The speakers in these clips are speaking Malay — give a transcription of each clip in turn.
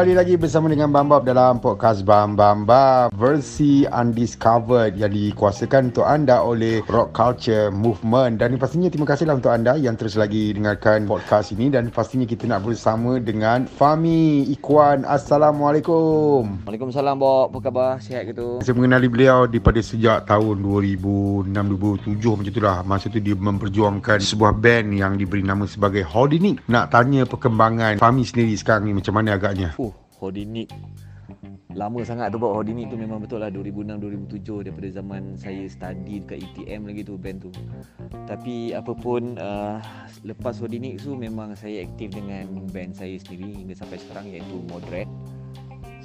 Kali lagi bersama dengan Bambab dalam podcast Bam Bam Bam versi undiscovered yang dikuasakan untuk anda oleh Rock Culture Movement dan pastinya terima kasihlah untuk anda yang terus lagi dengarkan podcast ini dan pastinya kita nak bersama dengan Fami Ikwan. Assalamualaikum. Waalaikumsalam, Bob. Apa khabar? Sihat ke tu? Saya mengenali beliau daripada sejak tahun 2006-2007 macam itulah. Masa tu dia memperjuangkan sebuah band yang diberi nama sebagai Houdini. Nak tanya perkembangan Fami sendiri sekarang ni macam mana agaknya? Uh, Hodinik. Lama sangat tu Bob. Hodinik tu memang betul lah 2006-2007 daripada zaman saya study dekat ETM lagi tu band tu. Tapi apapun uh, lepas Hodinik tu memang saya aktif dengan band saya sendiri hingga sampai sekarang iaitu Moderate.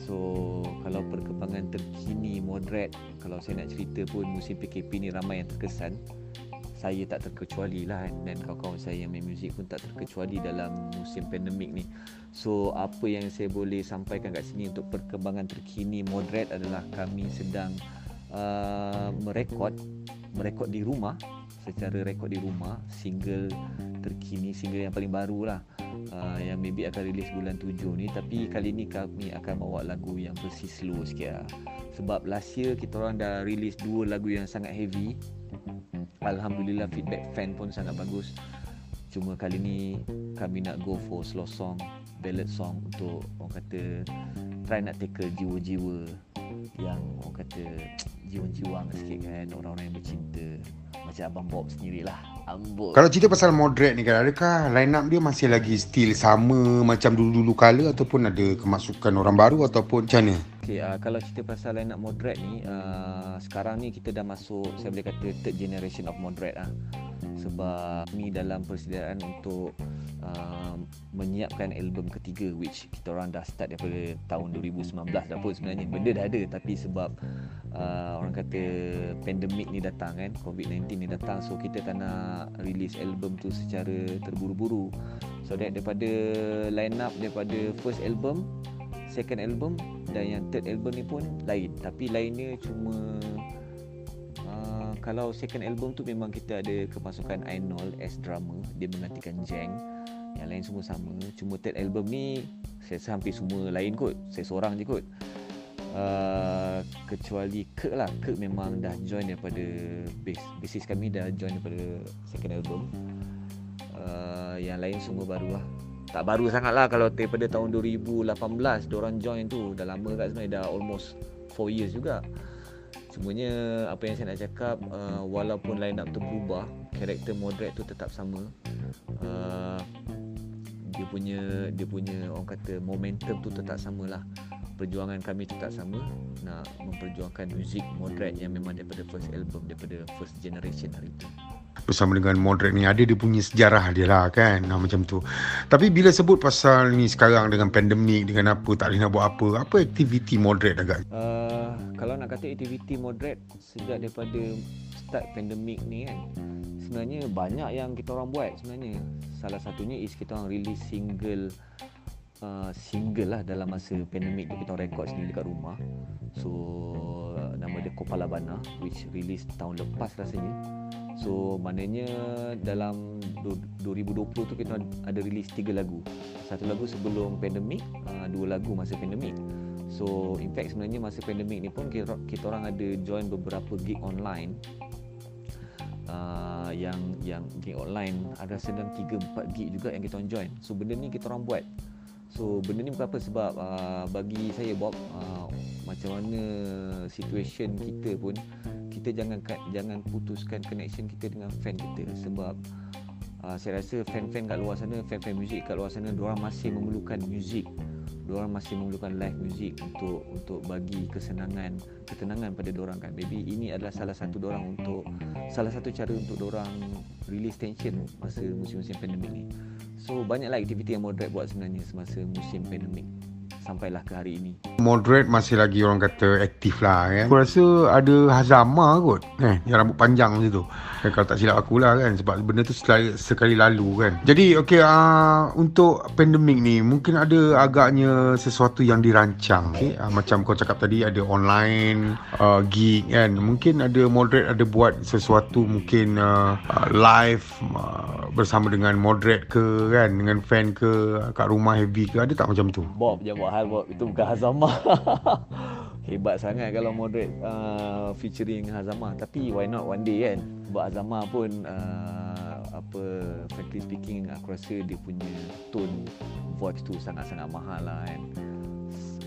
So kalau perkembangan terkini Moderate kalau saya nak cerita pun musim PKP ni ramai yang terkesan saya tak terkecuali lah kan. Dan kawan-kawan saya yang main muzik pun tak terkecuali dalam musim pandemik ni. So apa yang saya boleh sampaikan kat sini untuk perkembangan terkini moderate adalah kami sedang uh, merekod merekod di rumah secara rekod di rumah single terkini single yang paling baru lah uh, yang maybe akan rilis bulan 7 ni tapi kali ni kami akan bawa lagu yang versi slow sikit lah. Sebab last year kita orang dah release dua lagu yang sangat heavy. Alhamdulillah feedback fan pun sangat bagus. Cuma kali ni kami nak go for slow song Ballad song untuk orang kata Try nak tackle jiwa-jiwa Yang orang kata jiwa-jiwang sikit kan Orang-orang yang bercinta. Macam Abang Bob sendirilah Ambut Kalau cerita pasal moderate ni kan Adakah line up dia masih lagi still sama Macam dulu-dulu kala Ataupun ada kemasukan orang baru Ataupun macam mana? Okay, uh, kalau cerita pasal line up moderate ni uh, Sekarang ni kita dah masuk Saya boleh kata third generation of moderate lah Sebab ni dalam persediaan untuk uh, Menyiapkan album ketiga Which kita orang dah start daripada tahun 2019 dah pun sebenarnya. Benda dah ada tapi sebab uh, Orang kata pandemik ni datang kan COVID-19 ni datang So kita tak nak release album tu secara terburu-buru. So that daripada line up daripada first album second album dan yang third album ni pun lain. Tapi lainnya cuma uh, kalau second album tu memang kita ada kemasukan Ainol as drummer. Dia menggantikan Jeng. Yang lain semua sama. Cuma third album ni saya rasa hampir semua lain kot. Saya seorang je kot. Uh, kecuali Kirk lah. Kirk memang dah join daripada base basis kami dah join daripada second album. Uh, yang lain semua baru lah. Tak baru sangat lah kalau daripada tahun 2018 diorang join tu. Dah lama kat sebenarnya dah almost 4 years juga semuanya apa yang saya nak cakap uh, walaupun line up tu berubah karakter moderate tu tetap sama. Uh, dia punya dia punya orang kata momentum tu tetap sama lah perjuangan kami tetap sama nak memperjuangkan muzik moderate yang memang daripada first album daripada first generation hari tu bersama dengan moderate ni. Ada dia punya sejarah dia lah kan? Nah, macam tu. Tapi bila sebut pasal ni sekarang dengan pandemik dengan apa tak boleh nak buat apa apa aktiviti moderate agak? Uh, kalau nak kata aktiviti moderate sejak daripada start pandemik ni kan sebenarnya banyak yang kita orang buat sebenarnya. Salah satunya is kita orang release single Uh, single lah dalam masa pandemik tu kita record sendiri dekat rumah. So uh, nama dia Kopala Bana which release tahun lepas rasanya So maknanya dalam 2020 tu kita ada release tiga lagu. Satu lagu sebelum pandemik, uh, dua lagu masa pandemik. So in fact sebenarnya masa pandemik ni pun kita, kita orang ada join beberapa gig online. Uh, yang yang gig online ada sedang 3 4 gig juga yang kita orang join. So benda ni kita orang buat. So benda ni bukan apa sebab uh, bagi saya Bob uh, macam mana situation kita pun kita jangan jangan putuskan connection kita dengan fan kita sebab uh, saya rasa fan-fan kat luar sana fan-fan muzik kat luar sana orang masih memerlukan muzik orang masih memerlukan live music untuk untuk bagi kesenangan ketenangan pada orang kan. Maybe ini adalah salah satu orang untuk salah satu cara untuk orang release tension masa musim-musim pandemik ni. So banyaklah aktiviti yang moderate buat sebenarnya semasa musim pandemik. Sampailah ke hari ini. Moderate masih lagi orang kata aktif lah kan. Aku rasa ada Hazama kot kan. Yang rambut panjang macam tu. Kan, kalau tak silap aku lah kan. Sebab benda tu sekali, sekali lalu kan. Jadi okay, uh, untuk pandemik ni mungkin ada agaknya sesuatu yang dirancang. Okay? Uh, macam kau cakap tadi ada online uh, gig kan. Mungkin ada moderate ada buat sesuatu mungkin uh, uh, live uh, bersama dengan moderate ke kan. Dengan fan ke kat rumah heavy ke. Ada tak macam tu? Bob je buat hal Bob. Itu bukan Hazamah. Hebat sangat kalau moderate uh, featuring Hazamah. Tapi why not one day kan? Buat Hazamah pun uh, apa frankly speaking aku rasa dia punya tone voice tu sangat-sangat mahal lah kan.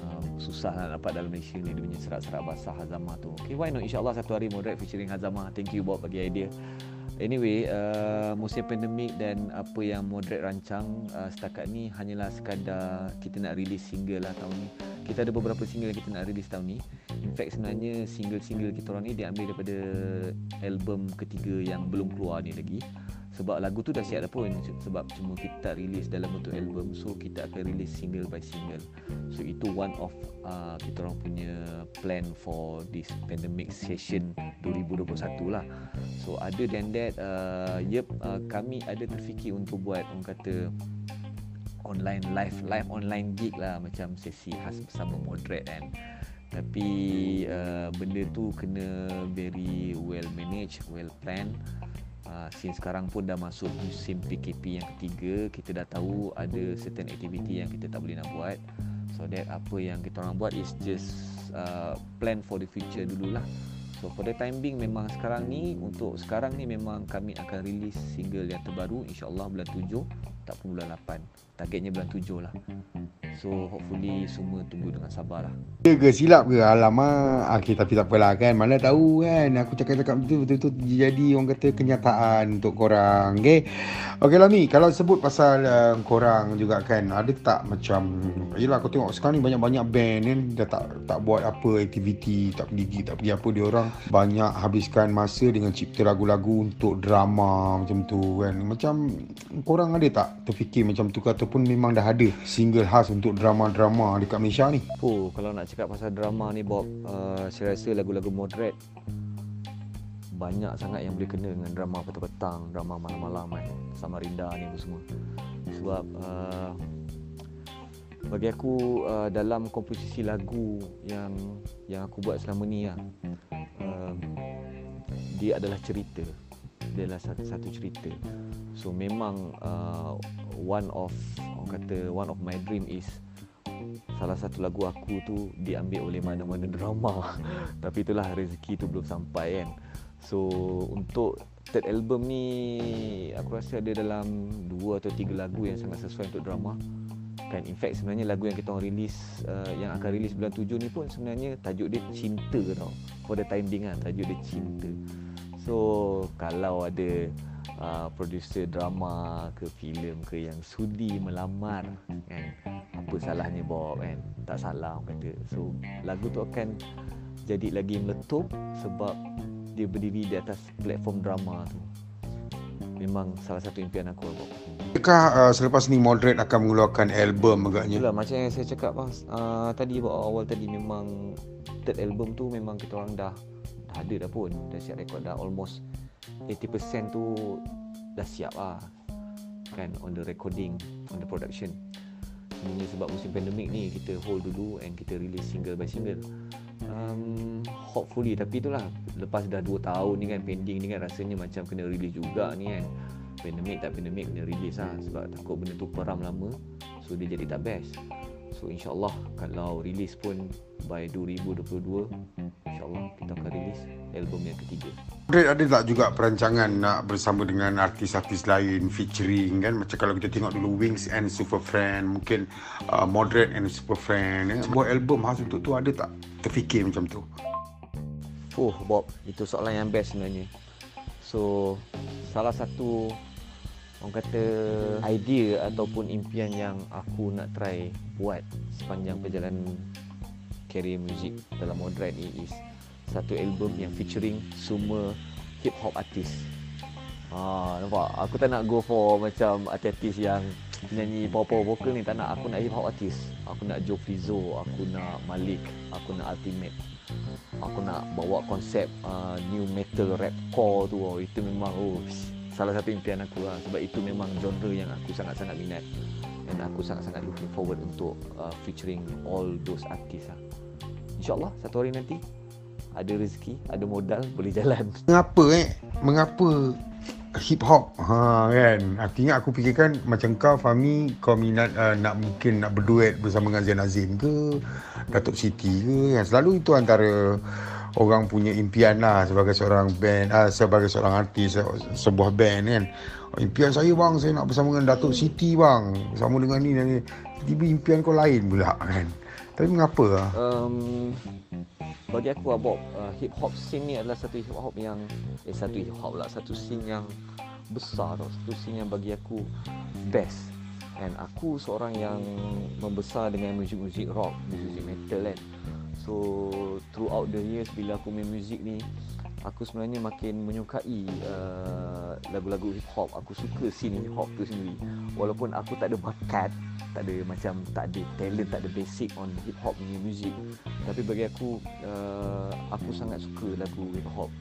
Uh, susah nak dapat dalam Malaysia ni dia punya serat-serat basah Hazamah tu. Okay, why not? InsyaAllah satu hari moderate featuring Hazamah. Thank you Bob bagi idea. Anyway, uh, musim pandemik dan apa yang moderate rancang uh, setakat ni hanyalah sekadar kita nak release single lah tahun ni. Kita ada beberapa single yang kita nak release tahun ni. In fact sebenarnya single-single kita orang ni diambil daripada album ketiga yang belum keluar ni lagi sebab lagu tu dah siap dah pun. Sebab cuma kita release dalam bentuk album. So kita akan release single by single. So itu one of uh, kita orang punya plan for this pandemic session 2021 lah. So other than that uh, yep uh, kami ada terfikir untuk buat orang kata online live live online gig lah. Macam sesi khas bersama moderate kan. Tapi uh, benda tu kena very well managed well planned uh, since sekarang pun dah masuk musim PKP yang ketiga kita dah tahu ada certain activity yang kita tak boleh nak buat. So that apa yang kita orang buat is just uh, plan for the future dululah. So for the time being memang sekarang ni untuk sekarang ni memang kami akan release single yang terbaru insyaallah bulan 7 tak pun bulan 8 targetnya bulan 7 lah So hopefully semua tunggu dengan sabar lah. Ya ke silap ke? Alamak. Okay, Tapi tak apalah kan? Mana tahu kan? Aku cakap-cakap betul Betul-betul jadi orang kata kenyataan Untuk korang Okay Okay lah ni Kalau sebut pasal uh, korang juga kan? Ada tak macam Yelah aku tengok sekarang ni Banyak-banyak band kan? Dah tak tak buat apa aktiviti Tak pergi gig Tak pergi apa Dia orang banyak habiskan masa Dengan cipta lagu-lagu Untuk drama Macam tu kan? Macam Korang ada tak Terfikir macam tu ke? Ataupun memang dah ada Single khas untuk untuk drama-drama dekat Malaysia ni? Oh, kalau nak cakap pasal drama ni Bob, uh, saya rasa lagu-lagu moderate banyak sangat yang boleh kena dengan drama petang-petang, drama malam-malam kan. Samarinda ni apa semua. Sebab uh, bagi aku uh, dalam komposisi lagu yang yang aku buat selama ni lah, uh, dia adalah cerita. Dia adalah satu, satu cerita. So memang uh, one of kata one of my dream is salah satu lagu aku tu diambil oleh mana-mana drama. Tapi itulah rezeki tu belum sampai kan. So untuk third album ni aku rasa ada dalam dua atau tiga lagu yang sangat sesuai untuk drama. Kan in fact sebenarnya lagu yang kita orang release uh, yang akan release bulan tujuh ni pun sebenarnya tajuk dia cinta tau. For the time being lah tajuk dia cinta. So kalau ada uh, producer drama ke filem ke yang sudi melamar kan? Apa salahnya Bob kan? Tak salah orang kata so lagu tu akan jadi lagi meletup sebab dia berdiri di atas platform drama tu. Memang salah satu impian aku Bob. Adakah uh, selepas ni Moderate akan mengeluarkan album agaknya? Itulah macam yang saya cakap bang, uh, tadi awal tadi memang third album tu memang kita orang dah dah ada dah pun. Dah siap rekod dah almost 80% tu dah siap lah kan on the recording on the production. Sebenarnya sebab musim pandemik ni kita hold dulu and kita release single by single. Um, hopefully tapi itulah lepas dah 2 tahun ni kan pending ni kan rasanya macam kena release juga ni kan. Pandemik tak pandemik kena release lah sebab takut benda tu peram lama so dia jadi tak best. So insyaAllah kalau release pun by 2022 insyaAllah kita akan release album yang ketiga. Ada, ada tak juga perancangan nak bersama dengan artis-artis lain featuring kan? Macam kalau kita tengok dulu Wings and Super Friend mungkin uh, Moderate and Super Friend kan? sebuah album khas untuk tu ada tak terfikir macam tu? Oh Bob itu soalan yang best sebenarnya. So salah satu orang kata idea ataupun impian yang aku nak try buat sepanjang perjalanan career music dalam Moderate ni is satu album yang featuring semua hip hop artis. Ah, nampak? Aku tak nak go for macam artis-artis yang penyanyi power vocal ni tak nak. Aku nak hip hop artist. Aku nak Joe Flizzo aku nak Malik aku nak Ultimate. Aku nak bawa konsep uh, new metal rap core tu. Oh, itu memang oh salah satu impian aku lah. Sebab itu memang genre yang aku sangat-sangat minat dan aku sangat-sangat looking forward untuk uh, featuring all those artists lah. Insyaallah satu hari nanti ada rezeki ada modal boleh jalan. Mengapa eh? Mengapa hip hop ha kan? Aku ingat aku fikirkan macam kau Fahmi kau minat uh, nak mungkin nak berduet bersama dengan Zain Azim ke Datuk Siti ke kan? Selalu itu antara orang punya impian lah sebagai seorang band uh, sebagai seorang artis sebuah band kan. Impian saya bang saya nak bersama dengan Datuk Siti bang. Bersama dengan ni dan tiba impian kau lain pula kan. Tapi mengapa lah? um, bagi aku Bob uh, hip hop scene ni adalah satu hip hop yang eh satu hip hop lah satu scene yang besar tau. Satu scene yang bagi aku best. And aku seorang yang membesar dengan muzik-muzik rock muzik metal kan so throughout the years bila aku main muzik ni aku sebenarnya makin menyukai uh, lagu-lagu hip hop aku suka scene hip hop tu sendiri. Walaupun aku tak ada bakat tak ada macam tak ada talent tak ada basic on hip hop ni music. Tapi bagi aku uh, aku sangat suka lagu hip hop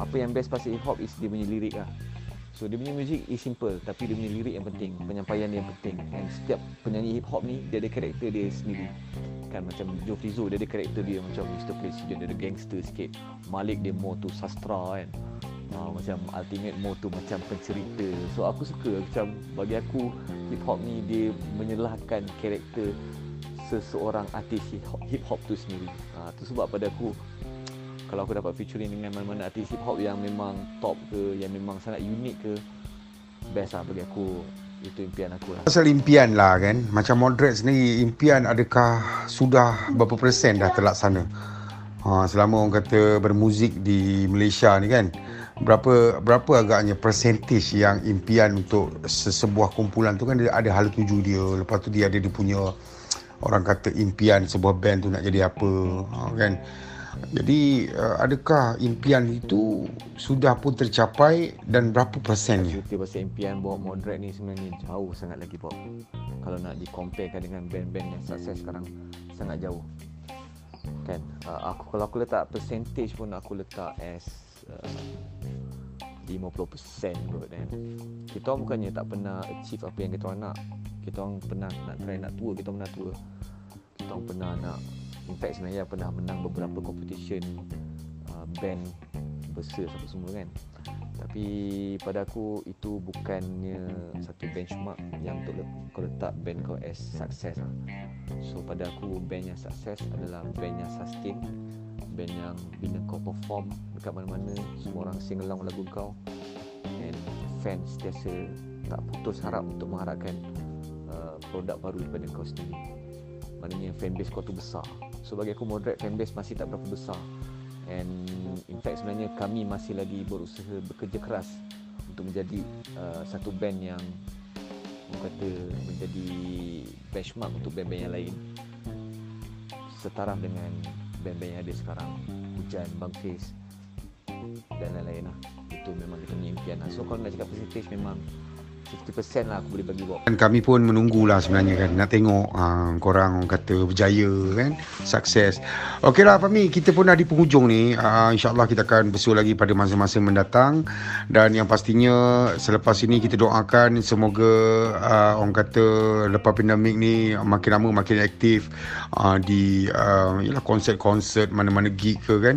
apa yang best pasal hip hop is dia punya lirik lah. So dia punya music is simple tapi dia punya lirik yang penting, penyampaian dia yang penting. And setiap penyanyi hip hop ni dia ada karakter dia sendiri. Kan macam Joe Flizzo dia ada karakter dia macam Mr. President dia ada gangster sikit. Malik dia more tu sastra kan uh, macam ultimate more tu macam pencerita so aku suka macam bagi aku hip hop ni dia menyelahkan karakter seseorang artis hip hop, hip hop tu sendiri uh, tu sebab pada aku kalau aku dapat featuring dengan mana-mana artis hip hop yang memang top ke yang memang sangat unik ke best lah bagi aku itu impian aku lah. Pasal impian lah kan. Macam moderate sendiri Impian adakah Sudah berapa persen dah terlaksana ha, Selama orang kata Bermuzik di Malaysia ni kan berapa berapa agaknya percentage yang impian untuk sebuah kumpulan tu kan? Dia ada hal tuju dia lepas tu dia ada dia punya orang kata impian sebuah band tu nak jadi apa ha, kan jadi uh, adakah impian itu sudah pun tercapai dan berapa persennya? Cerita pasal impian buat moderate ni sebenarnya jauh sangat lagi Bob. Kalau nak dikomparekan dengan band-band yang sukses sekarang sangat jauh. Kan? Uh, aku kalau aku letak percentage pun aku letak as uh, 50% kot kan? Kita bukannya tak pernah achieve apa yang kita nak. Kita orang pernah nak try nak tua kita pernah tua. Kita orang pernah nak in fact sebenarnya pernah menang beberapa competition uh, band besar apa semua kan. Tapi pada aku itu bukannya satu benchmark yang untuk kau letak band kau as success lah. so pada aku band yang success adalah band yang sustain band yang bila kau perform dekat mana-mana semua orang sing along lagu kau and fans sentiasa tak putus harap untuk mengharapkan uh, produk baru daripada kau sendiri. Maknanya fanbase kau tu besar so bagi aku moderate fanbase masih tak berapa besar. And in fact sebenarnya kami masih lagi berusaha bekerja keras untuk menjadi uh, satu band yang kata menjadi benchmark untuk band-band yang lain. Setaraf dengan band-band yang ada sekarang. Hujan, Bang Face dan lain-lain lah. Itu memang kita punya impian lah. So kalau nak cakap percentage memang 50% lah aku boleh bagi Bob. Dan kami pun menunggulah sebenarnya kan. Nak tengok uh, korang orang kata berjaya kan. Sukses. Okey lah Fahmi. Kita pun dah di penghujung ni. Uh, InsyaAllah kita akan bersuah lagi pada masa-masa mendatang. Dan yang pastinya selepas ini kita doakan semoga uh, orang kata lepas pandemik ni makin lama makin aktif uh, di uh, yalah, konsert-konsert mana-mana gig ke kan.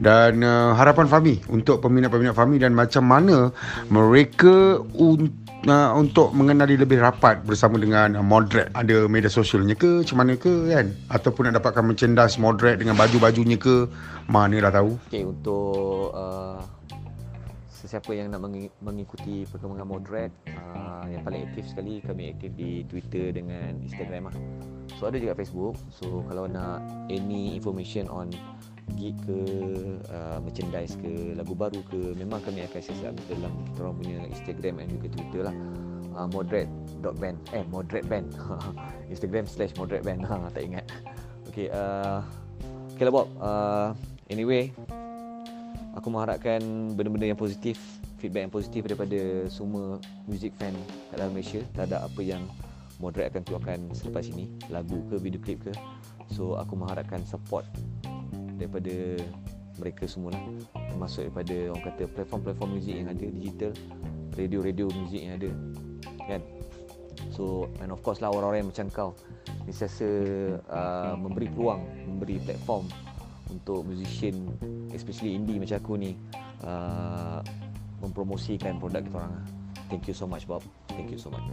Dan uh, harapan Fahmi untuk peminat-peminat Fahmi dan macam mana mereka untuk uh, untuk mengenali lebih rapat bersama dengan uh, moderate ada media sosialnya ke macam mana ke kan ataupun nak dapatkan merchandise moderate dengan baju-bajunya ke mana lah tahu okey untuk uh, sesiapa yang nak mengikuti perkembangan moderate uh, yang paling aktif sekali kami aktif di Twitter dengan Instagram lah. so ada juga Facebook. So kalau nak any information on gig ke uh, merchandise ke lagu baru ke memang kami akan siasat dalam kita orang punya Instagram dan juga Twitter lah. Uh, moderate.band eh moderate band. Instagram slash moderate band. Ha, tak ingat. Okay uh, Okay lah Bob. Uh, Anyway Aku mengharapkan benda-benda yang positif feedback yang positif daripada semua music fan kat dalam Malaysia terhadap apa yang Moderate akan keluarkan selepas ini lagu ke video klip ke. So aku mengharapkan support daripada mereka semua lah termasuk daripada orang kata platform-platform muzik yang ada digital radio-radio muzik yang ada kan? So and of course lah orang-orang yang macam kau ni sesa uh, memberi peluang memberi platform untuk musician especially indie macam aku ni uh, mempromosikan produk kita orang lah. thank you so much Bob thank you so much